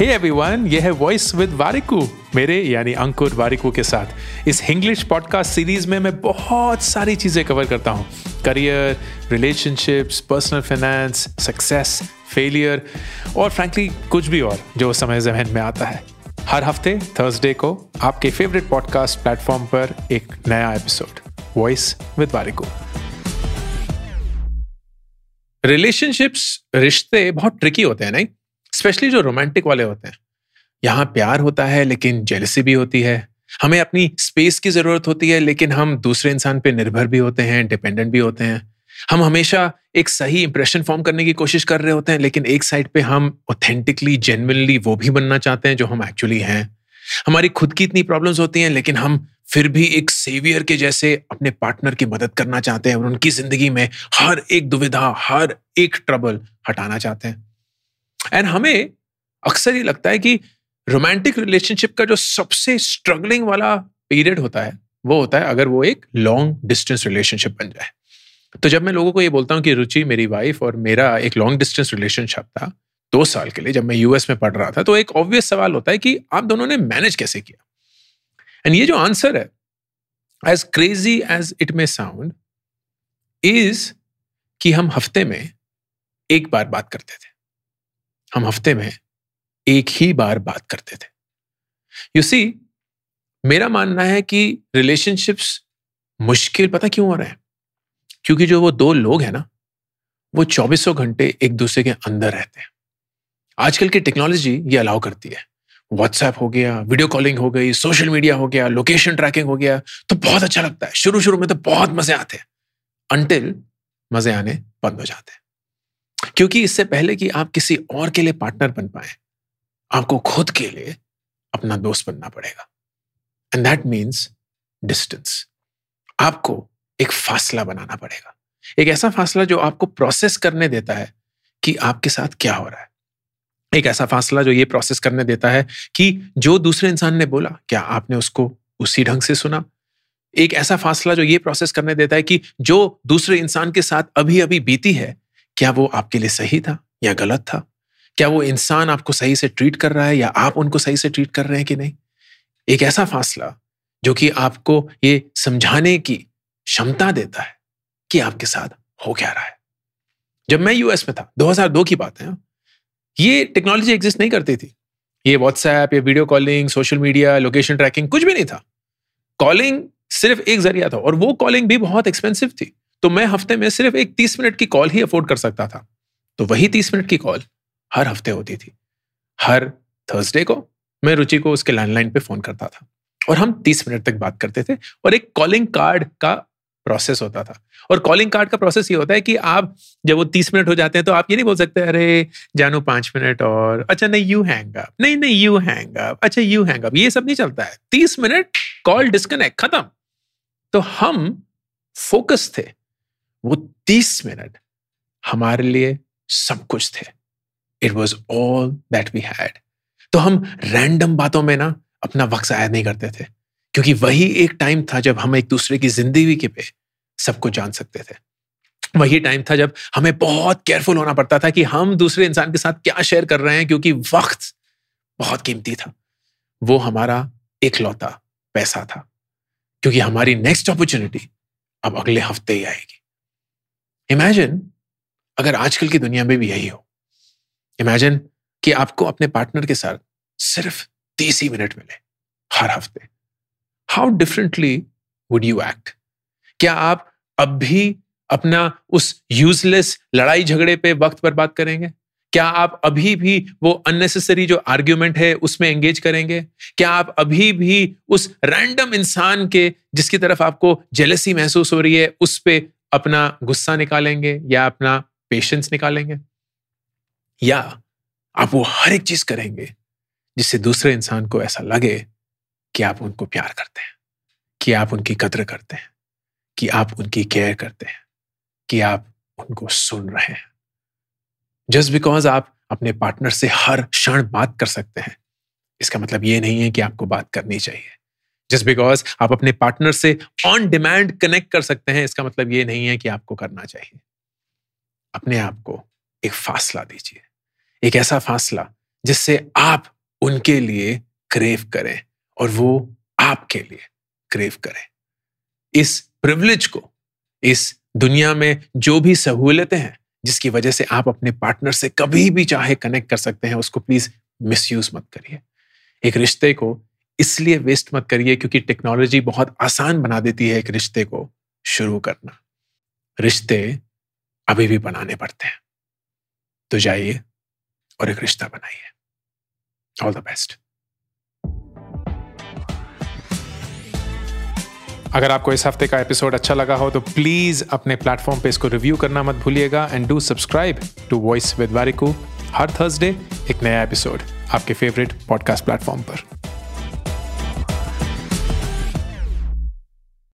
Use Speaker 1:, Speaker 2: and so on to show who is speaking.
Speaker 1: Hey everyone ये है voice with Warikoo मेरे यानी अंकुर वारिकू के साथ। इस इंग्लिश पॉडकास्ट सीरीज़ में मैं बहुत सारी चीज़ें कवर करता हूँ। Career relationships personal finance success failure और फ्रैंकली कुछ भी और जो समय जहन में आता है। हर हफ़्ते थर्सडे को आपके फेवरेट पॉडकास्ट प्लेटफॉर्म पर एक नया episode voice with Warikoo relationships रिश्ते बहुत ट्रिकी होते हैं, नहीं? स्पेशली जो रोमांटिक वाले होते हैं। यहाँ प्यार होता है, लेकिन जेलसी भी होती है। हमें अपनी स्पेस की ज़रूरत होती है, लेकिन हम दूसरे इंसान पे निर्भर भी होते हैं डिपेंडेंट भी होते हैं। हम हमेशा एक सही इंप्रेशन फॉर्म करने की कोशिश कर रहे होते हैं, लेकिन एक साइड पे हम ऑथेंटिकली जेनविनली वो भी बनना चाहते हैं, जो हम एक्चुअली हैं। हमारी खुद की इतनी प्रॉब्लम्स होती हैं, लेकिन हम फिर भी एक सेवियर के जैसे अपने पार्टनर की मदद करना चाहते हैं और उनकी ज़िंदगी में हर एक दुविधा, हर एक ट्रबल हटाना चाहते हैं। एंड हमें अक्सर ये लगता है कि रोमांटिक रिलेशनशिप का जो सबसे स्ट्रगलिंग वाला पीरियड होता है, वो होता है अगर वो एक लॉन्ग डिस्टेंस रिलेशनशिप बन जाए। तो जब मैं लोगों को ये बोलता हूँ कि, रुचि, मेरी वाइफ और मेरा एक लॉन्ग डिस्टेंस रिलेशनशिप था, दो साल के लिए जब मैं यूएस में पढ़ रहा था तो एक ऑब्वियस सवाल होता है कि आप दोनों ने मैनेज कैसे किया? एंड ये जो आंसर है as crazy as it may sound is कि हम हफ़्ते में एक बार बात करते थे। हम हफ़्ते में एक ही बार बात करते थे। यू सी मेरा मानना है कि रिलेशनशिप्स मुश्किल पता क्यों हो रहे हैं? क्योंकि जो वो दो लोग हैं ना, वो चौबीसों घंटे एक दूसरे के अंदर रहते हैं। आजकल की टेक्नोलॉजी ये अलाउ करती है। व्हाट्सएप हो गया वीडियो कॉलिंग हो गई सोशल मीडिया हो गया लोकेशन ट्रैकिंग हो गया तो बहुत अच्छा लगता है। शुरू शुरू में तो बहुत मज़े आते हैं। अनटिल मज़े आने बंद हो जाते हैं। क्योंकि इससे पहले कि आप किसी और के लिए पार्टनर बन पाए, आपको खुद के लिए अपना दोस्त बनना पड़ेगा। एंड दैट मीन्स डिस्टेंस आपको एक फासला बनाना पड़ेगा। एक ऐसा फासला जो आपको प्रोसेस करने देता है कि आपके साथ क्या हो रहा है। एक ऐसा फासला जो ये प्रोसेस करने देता है कि जो दूसरे इंसान ने बोला, क्या आपने उसको उसी ढंग से सुना? एक ऐसा फासला जो ये प्रोसेस करने देता है कि जो दूसरे इंसान के साथ अभी अभी बीती है क्या वो आपके लिए सही था या गलत था? क्या वो इंसान आपको सही से ट्रीट कर रहा है या आप उनको सही से ट्रीट कर रहे हैं कि नहीं? एक ऐसा फासला जो कि आपको ये समझाने की क्षमता देता है कि आपके साथ हो क्या रहा है। जब मैं यूएस में था 2002 की बात है ये टेक्नोलॉजी एग्जिस्ट नहीं करती थी। ये व्हाट्सएप या video calling social media location tracking कुछ भी नहीं था। कॉलिंग सिर्फ़ एक ज़रिया था और वो कॉलिंग भी बहुत एक्सपेंसिव थी। तो मैं हफ़्ते में सिर्फ़ एक तीस मिनट की कॉल ही अफोर्ड कर सकता था। तो वही तीस मिनट की कॉल हर हफ़्ते होती थी। हर थर्सडे को मैं रुचि को उसके लैंडलाइन पे फ़ोन करता था और हम तीस मिनट तक बात करते थे और एक कॉलिंग कार्ड का प्रोसेस होता था। और कॉलिंग कार्ड का प्रोसेस ये होता है कि आप जब वो तीस मिनट हो जाते हैं तो आप ये नहीं बोल सकते, अरे, जानो पाँच मिनट और अच्छा नहीं यू हैंग अप नहीं नहीं यू हैंग अप अच्छा यू हैंग अप ये सब नहीं चलता है। तीस मिनट कॉल डिस्कनेक्ट, खत्म। तो हम फोकस थे वो तीस मिनट हमारे लिए सब कुछ थे। It was all that we had तो हम रैंडम बातों में ना अपना वक्त जाया नहीं करते थे, क्योंकि वही एक टाइम था जब हम एक दूसरे की ज़िंदगी के पे सब कुछ जान सकते थे। वही टाइम था जब हमें बहुत केयरफुल होना पड़ता था कि हम दूसरे इंसान के साथ क्या शेयर कर रहे हैं, क्योंकि वक्त बहुत कीमती था। वो हमारा इकलौता पैसा था, क्योंकि हमारी नेक्स्ट अपॉर्चुनिटी अब अगले हफ़्ते ही आएगी। इमेजिन अगर आजकल की दुनिया में भी यही हो। इमेजिन कि आपको अपने पार्टनर के साथ सिर्फ़ तीस ही मिनट मिले हर हफ़्ते। How differently would you act क्या आप अब भी अपना उस यूजलेस लड़ाई झगड़े पे वक्त बर्बाद करेंगे? क्या आप अभी भी वो अननेसेसरी जो आर्ग्यूमेंट है उसमें एंगेज करेंगे? क्या आप अभी भी उस रैंडम इंसान के जिसकी तरफ़ आपको जेलसी महसूस हो रही है, उस पर अपना गुस्सा निकालेंगे या अपना पेशेंस निकालेंगे? या आप वो हर एक चीज़ करेंगे जिससे दूसरे इंसान को ऐसा लगे कि आप उनको प्यार करते हैं, कि आप उनकी कद्र करते हैं, कि आप उनकी केयर करते हैं, कि आप उनको सुन रहे हैं। जस्ट बिकॉज़ आप अपने पार्टनर से हर क्षण बात कर सकते हैं, इसका मतलब ये नहीं है कि आपको बात करनी चाहिए। जस्ट बिकॉज़ आप अपने पार्टनर से ऑन डिमांड कनेक्ट कर सकते हैं, इसका मतलब ये नहीं है कि आपको करना चाहिए। अपने आप को एक फासला दीजिए। एक ऐसा फासला जिससे आप उनके लिए क्रेव करें और वो आपके लिए क्रेव करें। इस प्रिविलेज को, इस दुनिया में जो भी सहूलतें हैं, जिसकी वजह से आप अपने पार्टनर से कभी भी चाहे कनेक्ट कर सकते हैं, उसको प्लीज़ मिसयूज मत करिए। एक रिश्ते को इसलिए वेस्ट मत करिए क्योंकि टेक्नोलॉजी बहुत आसान बना देती है एक रिश्ते को शुरू करना। रिश्ते अभी भी बनाने पड़ते हैं। तो जाइए और एक रिश्ता बनाइए। ऑल द बेस्ट अगर आपको इस हफ़्ते का एपिसोड अच्छा लगा हो तो प्लीज़ अपने प्लेटफॉर्म पे इसको रिव्यू करना मत भूलिएगा and do subscribe to voice with Warikoo her Thursday एक नया एपिसोड आपके फेवरेट पॉडकास्ट प्लेटफॉर्म पर।